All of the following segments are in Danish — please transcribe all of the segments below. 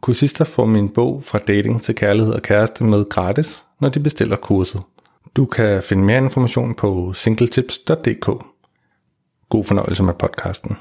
Kursister får min bog fra dating til kærlighed og kæreste med gratis, når de bestiller kurset. Du kan finde mere information på singletips.dk. God fornøjelse med podcasten.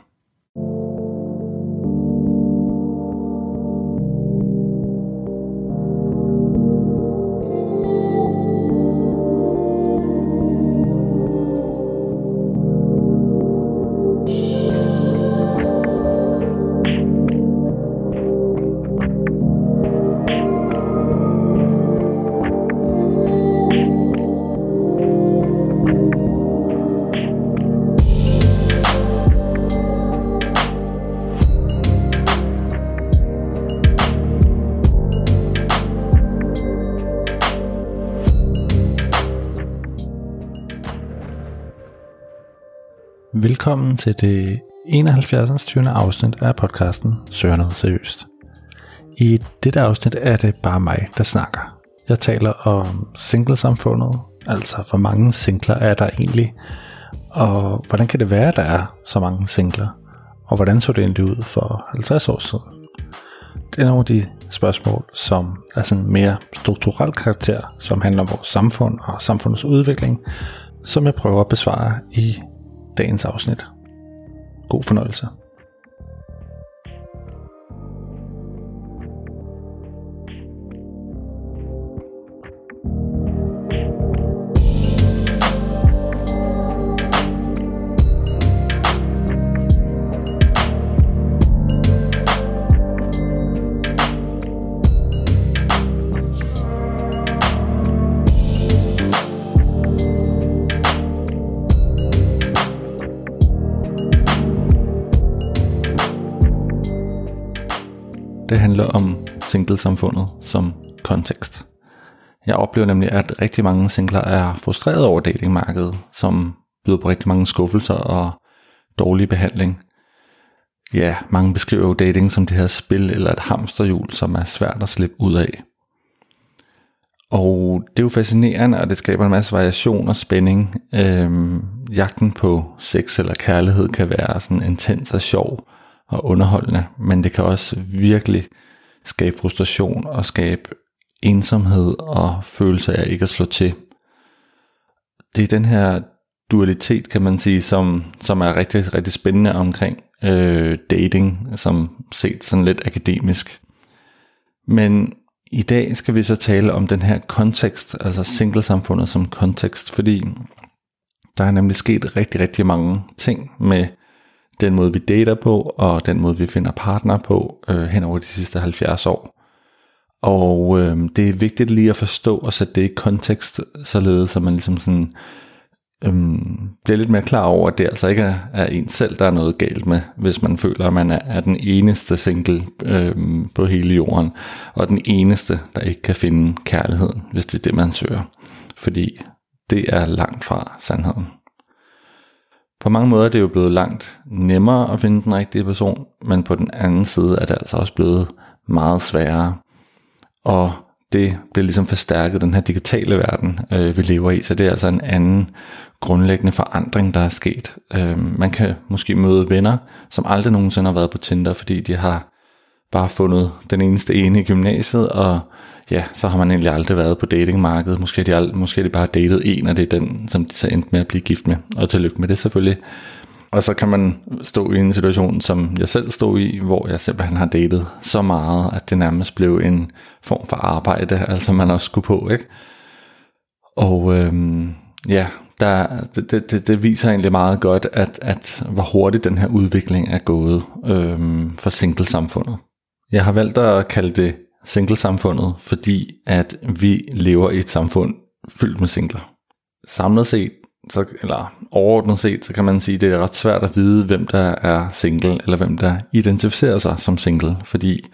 Velkommen til det 71. 20. afsnit af podcasten Søger noget seriøst. I dette afsnit er det bare mig, der snakker. Jeg taler om singlesamfundet, altså hvor mange singler er der egentlig, og hvordan kan det være, at der er så mange singler, og hvordan så det egentlig ud for 50 år siden? Det er nogle af de spørgsmål, som er sådan mere strukturel karakter, som handler om vores samfund og samfundets udvikling, som jeg prøver at besvare i dagens afsnit. God fornøjelse. Det handler om singlesamfundet som kontekst. Jeg oplever nemlig, at rigtig mange singler er frustrerede over datingmarkedet, som byder på rigtig mange skuffelser og dårlig behandling. Ja, mange beskriver jo dating som det her spil eller et hamsterhjul, som er svært at slippe ud af. Og det er jo fascinerende, og det skaber en masse variation og spænding. Øhm, jagten på sex eller kærlighed kan være sådan intens og sjov og underholdende, men det kan også virkelig skabe frustration og skabe ensomhed og følelse af ikke at slå til. Det er den her dualitet, kan man sige, som, som er rigtig, rigtig spændende omkring øh, dating, som set sådan lidt akademisk. Men i dag skal vi så tale om den her kontekst, altså singlesamfundet som kontekst, fordi der er nemlig sket rigtig, rigtig mange ting med den måde vi dater på, og den måde vi finder partner på øh, hen over de sidste 70 år. Og øh, det er vigtigt lige at forstå og sætte det i kontekst, således at man ligesom sådan øh, bliver lidt mere klar over, at det altså ikke er, er en selv, der er noget galt med, hvis man føler, at man er, er den eneste single øh, på hele jorden, og den eneste, der ikke kan finde kærligheden, hvis det er det, man søger. Fordi det er langt fra sandheden. På mange måder er det jo blevet langt nemmere at finde den rigtige person, men på den anden side er det altså også blevet meget sværere. Og det bliver ligesom forstærket den her digitale verden, øh, vi lever i, så det er altså en anden grundlæggende forandring, der er sket. Øh, man kan måske møde venner, som aldrig nogensinde har været på Tinder, fordi de har bare fundet den eneste ene i gymnasiet, og ja, så har man egentlig aldrig været på datingmarkedet. Måske har de, måske har de bare datet en, og det er den, som de så endte med at blive gift med. Og tillykke med det selvfølgelig. Og så kan man stå i en situation, som jeg selv stod i, hvor jeg simpelthen har datet så meget, at det nærmest blev en form for arbejde, altså man også skulle på, ikke? Og øhm, ja, der, det, det, det viser egentlig meget godt, at, at hvor hurtigt den her udvikling er gået øhm, for single-samfundet. Jeg har valgt at kalde det singlesamfundet, fordi at vi lever i et samfund fyldt med singler. Samlet set, så, eller overordnet set, så kan man sige, at det er ret svært at vide, hvem der er single, eller hvem der identificerer sig som single, fordi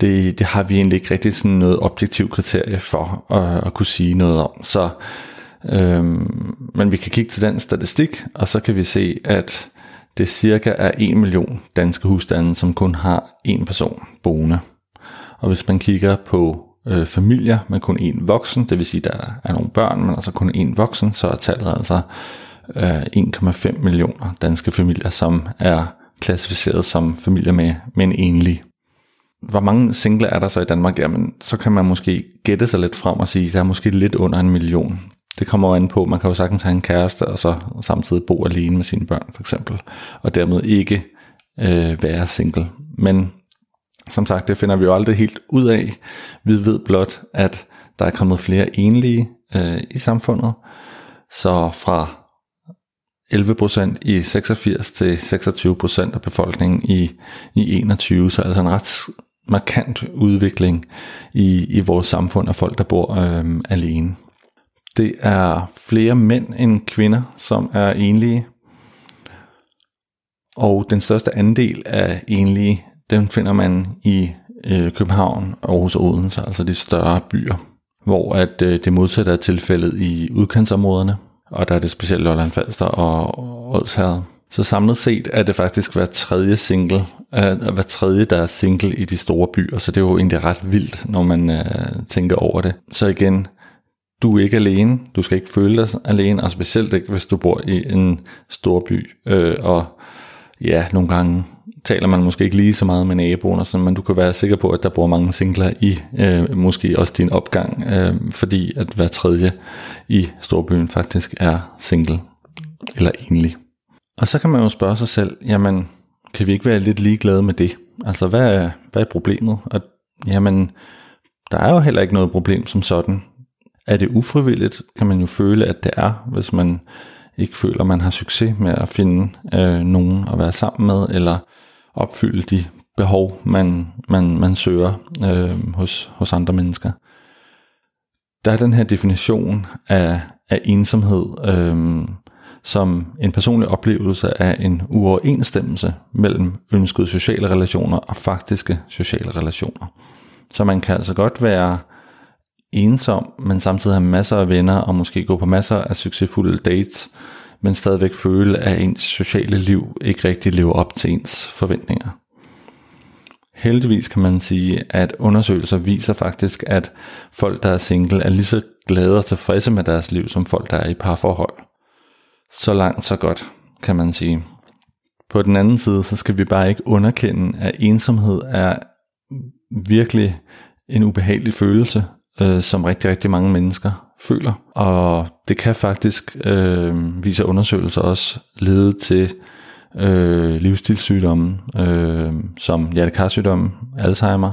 det, det har vi egentlig ikke rigtig sådan noget objektivt kriterie for at, at kunne sige noget om. Så, øhm, men vi kan kigge til den statistik, og så kan vi se, at det cirka er 1 million danske husstande, som kun har en person boende. Og hvis man kigger på øh, familier med kun én voksen, det vil sige, der er nogle børn, men altså kun én voksen, så er tallet altså øh, 1,5 millioner danske familier, som er klassificeret som familier med, med en enlig. Hvor mange single er der så i Danmark? Jamen, så kan man måske gætte sig lidt frem og sige, at der er måske lidt under en million. Det kommer jo an på, man kan jo sagtens have en kæreste, og så samtidig bo alene med sine børn, for eksempel, og dermed ikke øh, være single. Men som sagt, det finder vi jo aldrig helt ud af. Vi ved blot, at der er kommet flere enlige øh, i samfundet. Så fra 11% i 86 til 26% af befolkningen i, i 21, så altså en ret markant udvikling i, i vores samfund af folk, der bor øh, alene. Det er flere mænd end kvinder, som er enlige. Og den største andel af enlige dem finder man i øh, København, Aarhus og Odense, altså de større byer, hvor at øh, det modsatte er tilfældet i udkantsområderne, og der er det specielt Lolland Falster og Odsherred. Så samlet set er det faktisk hver tredje single, øh, hver tredje der er single i de store byer, så det er jo egentlig ret vildt, når man øh, tænker over det. Så igen, du er ikke alene, du skal ikke føle dig alene, og specielt ikke, hvis du bor i en stor by, øh, og ja, nogle gange taler man måske ikke lige så meget med naboen, og sådan, men du kan være sikker på, at der bor mange singler i øh, måske også din opgang, øh, fordi at hver tredje i storbyen faktisk er single eller enlig. Og så kan man jo spørge sig selv, jamen kan vi ikke være lidt ligeglade med det? Altså hvad er, hvad er problemet? Og, jamen der er jo heller ikke noget problem som sådan. Er det ufrivilligt, kan man jo føle, at det er, hvis man ikke føler, man har succes med at finde øh, nogen at være sammen med, eller opfylde de behov, man, man, man søger øh, hos, hos andre mennesker. Der er den her definition af, af ensomhed øh, som en personlig oplevelse af en uoverensstemmelse mellem ønskede sociale relationer og faktiske sociale relationer. Så man kan altså godt være ensom, men samtidig have masser af venner og måske gå på masser af succesfulde dates, men stadigvæk føle, at ens sociale liv ikke rigtig lever op til ens forventninger. Heldigvis kan man sige, at undersøgelser viser faktisk, at folk, der er single, er lige så glade og tilfredse med deres liv, som folk, der er i parforhold. Så langt, så godt, kan man sige. På den anden side, så skal vi bare ikke underkende, at ensomhed er virkelig en ubehagelig følelse, øh, som rigtig, rigtig mange mennesker føler. Og det kan faktisk, øh, viser undersøgelser også, lede til øh, livsstilssygdomme, øh, som hjertekarsygdomme, Alzheimer,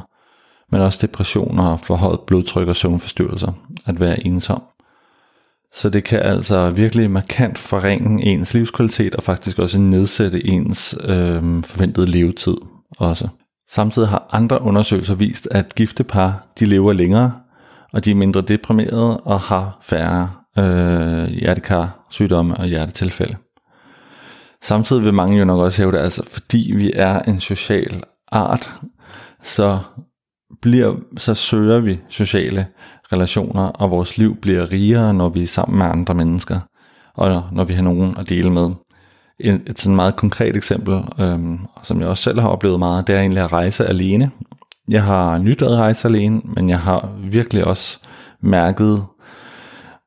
men også depressioner, forhøjet blodtryk og søvnforstyrrelser, at være ensom. Så det kan altså virkelig markant forringe ens livskvalitet og faktisk også nedsætte ens øh, forventede levetid også. Samtidig har andre undersøgelser vist, at gifte par de lever længere, og de er mindre deprimerede og har færre øh, hjertekar, sygdomme og hjertetilfælde. Samtidig vil mange jo nok også hæve det, altså fordi vi er en social art, så bliver, så søger vi sociale relationer, og vores liv bliver rigere, når vi er sammen med andre mennesker, og når vi har nogen at dele med. Et, et sådan meget konkret eksempel, øhm, som jeg også selv har oplevet meget, det er egentlig at rejse alene. Jeg har nyt at rejse alene, men jeg har virkelig også mærket,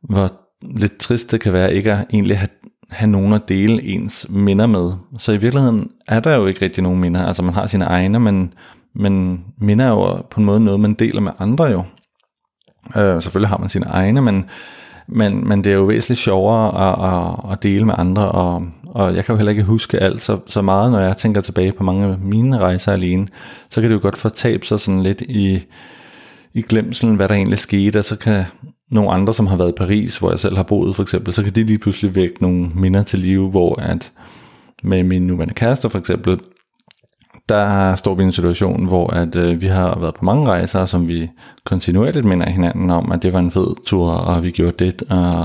hvor lidt trist det kan være ikke at egentlig have, have nogen at dele ens minder med. Så i virkeligheden er der jo ikke rigtig nogen minder. Altså man har sine egne, men, men minder er jo på en måde noget, man deler med andre jo. Øh, selvfølgelig har man sine egne, men, men, men det er jo væsentligt sjovere at, at, at dele med andre, og, og jeg kan jo heller ikke huske alt så, så meget, når jeg tænker tilbage på mange af mine rejser alene, så kan det jo godt fortabe sig sådan lidt i, i glemselen, hvad der egentlig skete, og så kan nogle andre, som har været i Paris, hvor jeg selv har boet for eksempel, så kan de lige pludselig vække nogle minder til live, hvor at med min nuværende kæreste for eksempel, der står vi i en situation, hvor at, øh, vi har været på mange rejser, som vi kontinuerligt minder hinanden om, at det var en fed tur, og vi gjorde det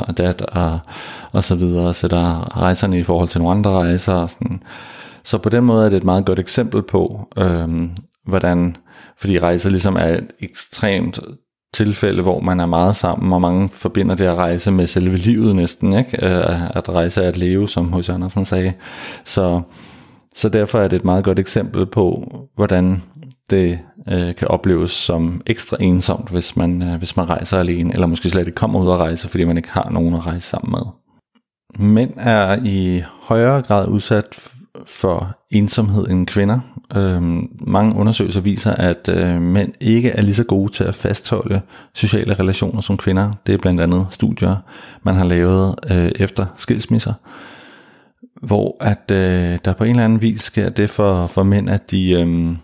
og dat, og, og så videre, så der rejserne i forhold til nogle andre rejser. Og sådan. Så på den måde er det et meget godt eksempel på, øh, hvordan fordi rejser ligesom er et ekstremt tilfælde, hvor man er meget sammen, og mange forbinder det at rejse med selve livet næsten, ikke? Øh, at rejse er at leve, som H.C. Andersen sagde. Så, så derfor er det et meget godt eksempel på, hvordan det øh, kan opleves som ekstra ensomt, hvis man, øh, hvis man rejser alene, eller måske slet ikke kommer ud og rejse, fordi man ikke har nogen at rejse sammen med. Mænd er i højere grad udsat for ensomhed end kvinder. Øhm, mange undersøgelser viser, at øh, mænd ikke er lige så gode til at fastholde sociale relationer som kvinder. Det er blandt andet studier, man har lavet øh, efter skilsmisser, hvor at øh, der på en eller anden vis sker det for, for mænd, at de, øh,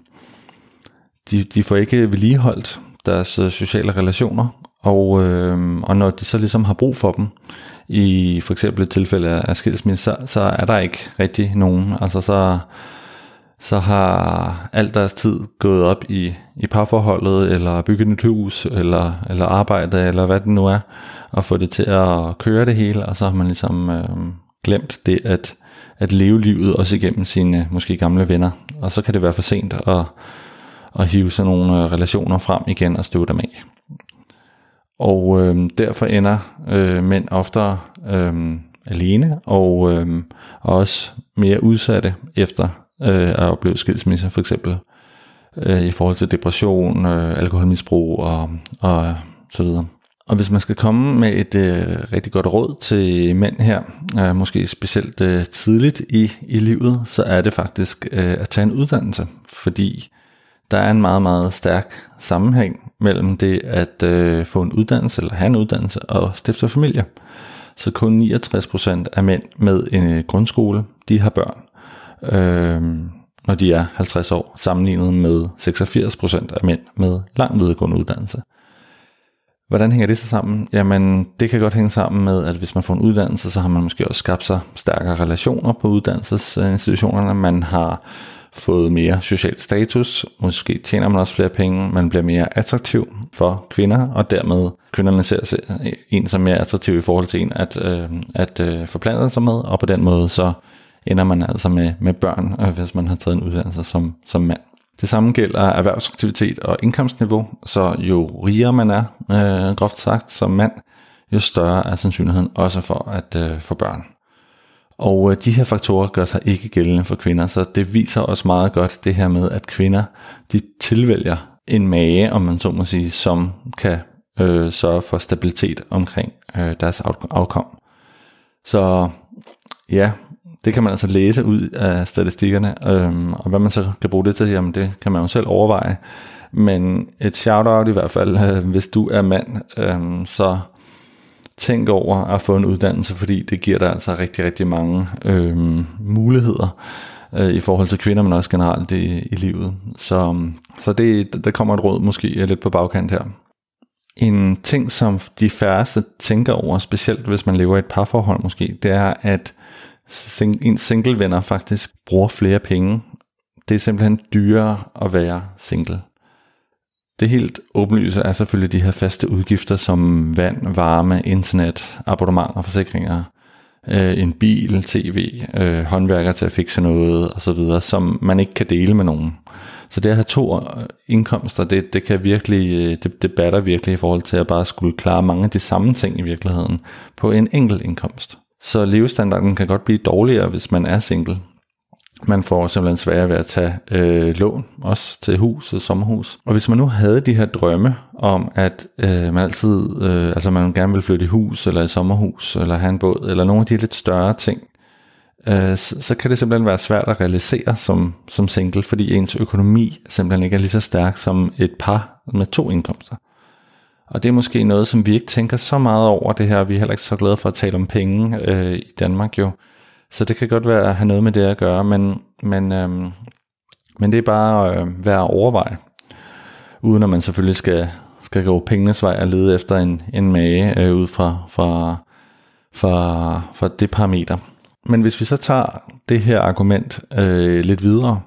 de, de får ikke vedligeholdt deres øh, sociale relationer, og, øh, og når de så ligesom har brug for dem, i for eksempel et tilfælde af skilsmisse, så, så er der ikke rigtig nogen. Altså så, så har alt deres tid gået op i, i parforholdet, eller bygget et hus, eller, eller arbejde, eller hvad det nu er, og få det til at køre det hele, og så har man ligesom øh, glemt det at, at leve livet også igennem sine øh, måske gamle venner. Og så kan det være for sent at, at hive sådan nogle øh, relationer frem igen og støve dem af. Og øh, derfor ender øh, mænd oftere øh, alene og, øh, også mere udsatte efter øh, at opleve skilsmisse for eksempel øh, i forhold til depression, øh, alkoholmisbrug og, og så videre. Og hvis man skal komme med et øh, rigtig godt råd til mænd her, øh, måske specielt øh, tidligt i, i livet, så er det faktisk øh, at tage en uddannelse, fordi der er en meget, meget stærk sammenhæng mellem det at øh, få en uddannelse eller have en uddannelse og stifte familie. Så kun 69% af mænd med en øh, grundskole, de har børn, øh, når de er 50 år, sammenlignet med 86% af mænd med lang videregående uddannelse. Hvordan hænger det så sammen? Jamen, det kan godt hænge sammen med, at hvis man får en uddannelse, så har man måske også skabt sig stærkere relationer på uddannelsesinstitutionerne. Man har fået mere social status, måske tjener man også flere penge, man bliver mere attraktiv for kvinder, og dermed kvinderne ser en som mere attraktiv i forhold til en at, øh, at øh, forplante sig med, og på den måde så ender man altså med, med børn, øh, hvis man har taget en uddannelse som, som mand. Det samme gælder erhvervsaktivitet og indkomstniveau, så jo rigere man er, øh, groft sagt, som mand, jo større er sandsynligheden også for at øh, få børn. Og øh, de her faktorer gør sig ikke gældende for kvinder, så det viser også meget godt det her med, at kvinder de tilvælger en mage, om man så må sige, som kan øh, sørge for stabilitet omkring øh, deres afkom. Så ja, det kan man altså læse ud af statistikkerne, øhm, og hvad man så kan bruge det til, jamen det kan man jo selv overveje. Men et shout-out i hvert fald, øh, hvis du er mand, øh, så tænk over at få en uddannelse, fordi det giver dig altså rigtig, rigtig mange øh, muligheder øh, i forhold til kvinder, men også generelt i, i livet. Så, så det, der kommer et råd måske lidt på bagkant her. En ting, som de færreste tænker over, specielt hvis man lever i et parforhold måske, det er, at sing- en single venner faktisk bruger flere penge. Det er simpelthen dyrere at være single. Det helt åbenlyse er selvfølgelig de her faste udgifter som vand, varme, internet, abonnementer, forsikringer, øh, en bil, tv, øh, håndværker til at fikse noget osv., som man ikke kan dele med nogen. Så det at have to øh, indkomster, det, det kan virkelig, øh, det, det batter virkelig i forhold til at bare skulle klare mange af de samme ting i virkeligheden på en enkelt indkomst. Så levestandarden kan godt blive dårligere, hvis man er single. Man får simpelthen sværere ved at tage øh, lån, også til hus og sommerhus. Og hvis man nu havde de her drømme om, at øh, man altid, øh, altså man gerne vil flytte i hus, eller i sommerhus, eller have en båd, eller nogle af de lidt større ting, øh, så, så kan det simpelthen være svært at realisere som, som single, fordi ens økonomi simpelthen ikke er lige så stærk som et par med to indkomster. Og det er måske noget, som vi ikke tænker så meget over det her. Vi er heller ikke så glade for at tale om penge øh, i Danmark jo. Så det kan godt være at have noget med det at gøre, men, men, øh, men det er bare øh, værd at overveje. Uden at man selvfølgelig skal, skal gå pengenes vej og lede efter en, en mage øh, ud fra, fra, fra, fra det parameter. Men hvis vi så tager det her argument øh, lidt videre,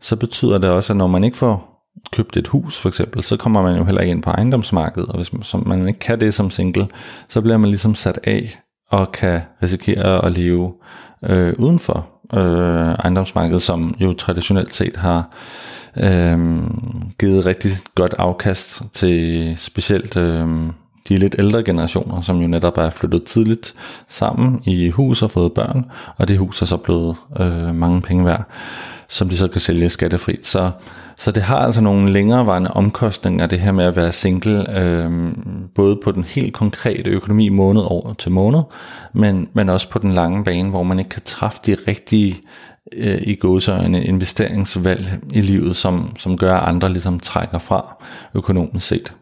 så betyder det også, at når man ikke får købt et hus for eksempel, så kommer man jo heller ikke ind på ejendomsmarkedet, og hvis man, som man ikke kan det som single, så bliver man ligesom sat af og kan risikere at leve øh, uden for øh, ejendomsmarkedet, som jo traditionelt set har øh, givet rigtig godt afkast til specielt øh, de lidt ældre generationer, som jo netop er flyttet tidligt sammen i hus og fået børn, og det hus er så blevet øh, mange penge værd, som de så kan sælge skattefrit. Så, så det har altså nogle længerevarende omkostninger, det her med at være single, øh, både på den helt konkrete økonomi måned over til måned, men, men også på den lange bane, hvor man ikke kan træffe de rigtige øh, i gåsøjne investeringsvalg i livet, som, som gør, at andre ligesom trækker fra økonomisk set.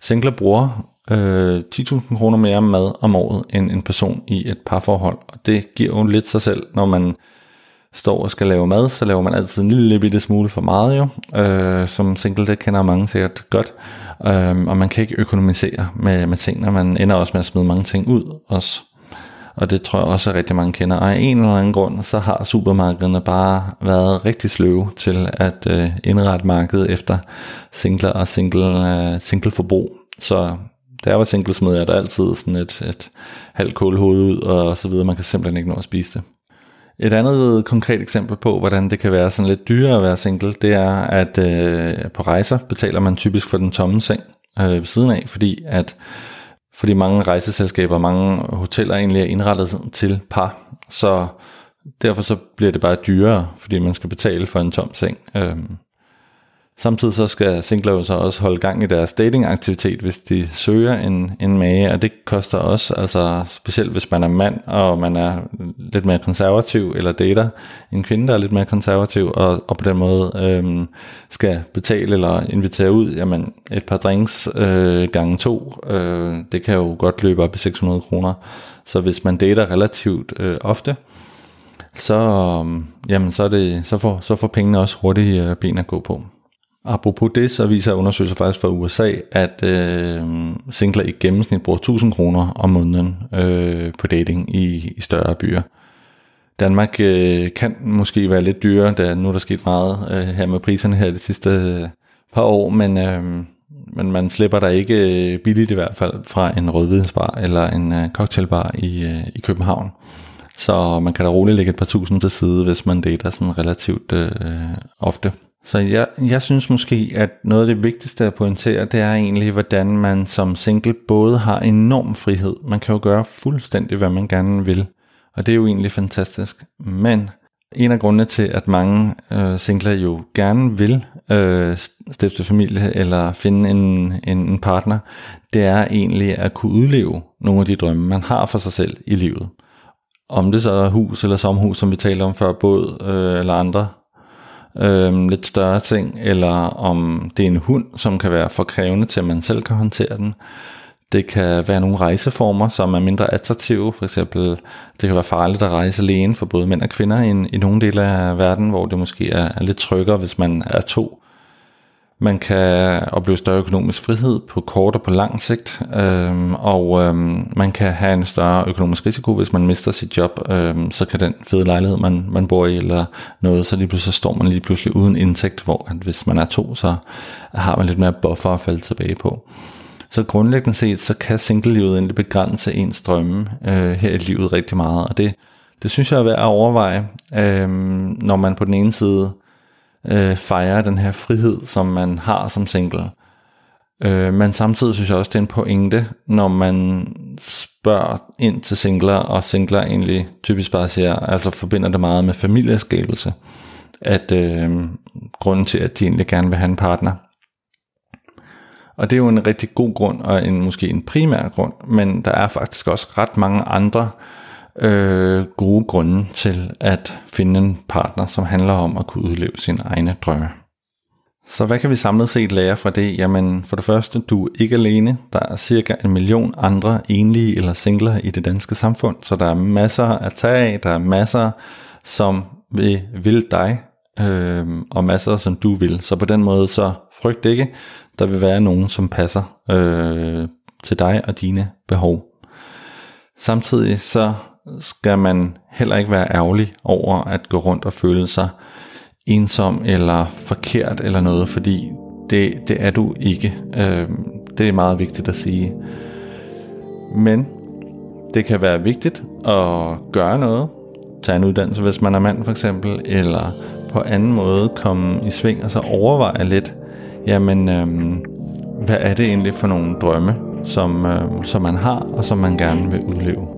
Singler bruger øh, 10.000 kroner mere mad om året end en person i et parforhold. Og det giver jo lidt sig selv, når man står og skal lave mad, så laver man altid en lille bitte smule for meget jo. Øh, som single, det kender mange sikkert godt. Øh, og man kan ikke økonomisere med, med ting, når man ender også med at smide mange ting ud også. Og det tror jeg også, at rigtig mange kender. Og af en eller anden grund, så har supermarkederne bare været rigtig sløve til at øh, indrette markedet efter singler og single, øh, single forbrug. Så da jeg var single, smed jeg der altid sådan et, et halvt kålhoved ud, og så videre. Man kan simpelthen ikke nå at spise det. Et andet konkret eksempel på, hvordan det kan være sådan lidt dyrere at være single, det er, at øh, på rejser betaler man typisk for den tomme seng øh, ved siden af, fordi at fordi mange rejseselskaber, mange hoteller egentlig er indrettet til par, så derfor så bliver det bare dyrere, fordi man skal betale for en tom seng. Øhm, Samtidig så skal singler jo så også holde gang i deres datingaktivitet, hvis de søger en, en mage, og det koster også, altså specielt hvis man er mand, og man er lidt mere konservativ, eller dater en kvinde, der er lidt mere konservativ, og, og på den måde øhm, skal betale eller invitere ud, jamen et par drinks øh, gange to, øh, det kan jo godt løbe op i 600 kroner. Så hvis man dater relativt øh, ofte, så, øh, jamen, så, er det, så, får, så får pengene også hurtigt øh, ben at gå på. Apropos det, så viser undersøgelser faktisk fra USA, at øh, singler i gennemsnit bruger 1000 kroner om måneden øh, på dating i, i større byer. Danmark øh, kan måske være lidt dyrere, da nu er der sket meget øh, her med priserne her de sidste øh, par år, men, øh, men man slipper der ikke øh, billigt i hvert fald fra en rødvidensbar eller en øh, cocktailbar i, øh, i København. Så man kan da roligt lægge et par tusind til side, hvis man dater sådan relativt øh, ofte. Så jeg, jeg synes måske, at noget af det vigtigste at pointere, det er egentlig, hvordan man som single både har enorm frihed. Man kan jo gøre fuldstændig, hvad man gerne vil. Og det er jo egentlig fantastisk. Men en af grundene til, at mange øh, singler jo gerne vil øh, stifte familie eller finde en, en, en partner, det er egentlig at kunne udleve nogle af de drømme, man har for sig selv i livet. Om det så er hus eller sommerhus, som vi talte om før, båd øh, eller andre øh, lidt større ting, eller om det er en hund, som kan være for krævende til, at man selv kan håndtere den. Det kan være nogle rejseformer, som er mindre attraktive. For eksempel, det kan være farligt at rejse alene for både mænd og kvinder i, i nogle dele af verden, hvor det måske er, er lidt tryggere, hvis man er to. Man kan opleve større økonomisk frihed på kort og på lang sigt, øhm, og øhm, man kan have en større økonomisk risiko, hvis man mister sit job. Øhm, så kan den fede lejlighed, man, man bor i, eller noget, så lige pludselig så står man lige pludselig uden indtægt, hvor at hvis man er to, så har man lidt mere buffer at falde tilbage på. Så grundlæggende set, så kan single-livet egentlig begrænse ens drømme øh, her i livet rigtig meget, og det, det synes jeg er værd at overveje, øh, når man på den ene side øh, fejre den her frihed, som man har som single. Øh, men samtidig synes jeg også, det er en pointe, når man spørger ind til singler, og singler egentlig typisk bare siger, altså forbinder det meget med familieskabelse, at øh, grunden til, at de egentlig gerne vil have en partner. Og det er jo en rigtig god grund, og en, måske en primær grund, men der er faktisk også ret mange andre øh, øh, gode grunde til at finde en partner, som handler om at kunne udleve sine egne drømme. Så hvad kan vi samlet set lære fra det? Jamen for det første, du er ikke alene. Der er cirka en million andre enlige eller singler i det danske samfund, så der er masser at tage af. Der er masser, som vil, vil dig, øh, og masser, som du vil. Så på den måde, så frygt ikke. Der vil være nogen, som passer øh, til dig og dine behov. Samtidig så skal man heller ikke være ærgerlig over at gå rundt og føle sig ensom eller forkert eller noget, fordi det, det er du ikke. Øh, det er meget vigtigt at sige. Men det kan være vigtigt at gøre noget. Tage en uddannelse, hvis man er mand for eksempel, eller på anden måde komme i sving og så overveje lidt, jamen, øhm, hvad er det egentlig for nogle drømme, som, øhm, som man har og som man gerne vil udleve.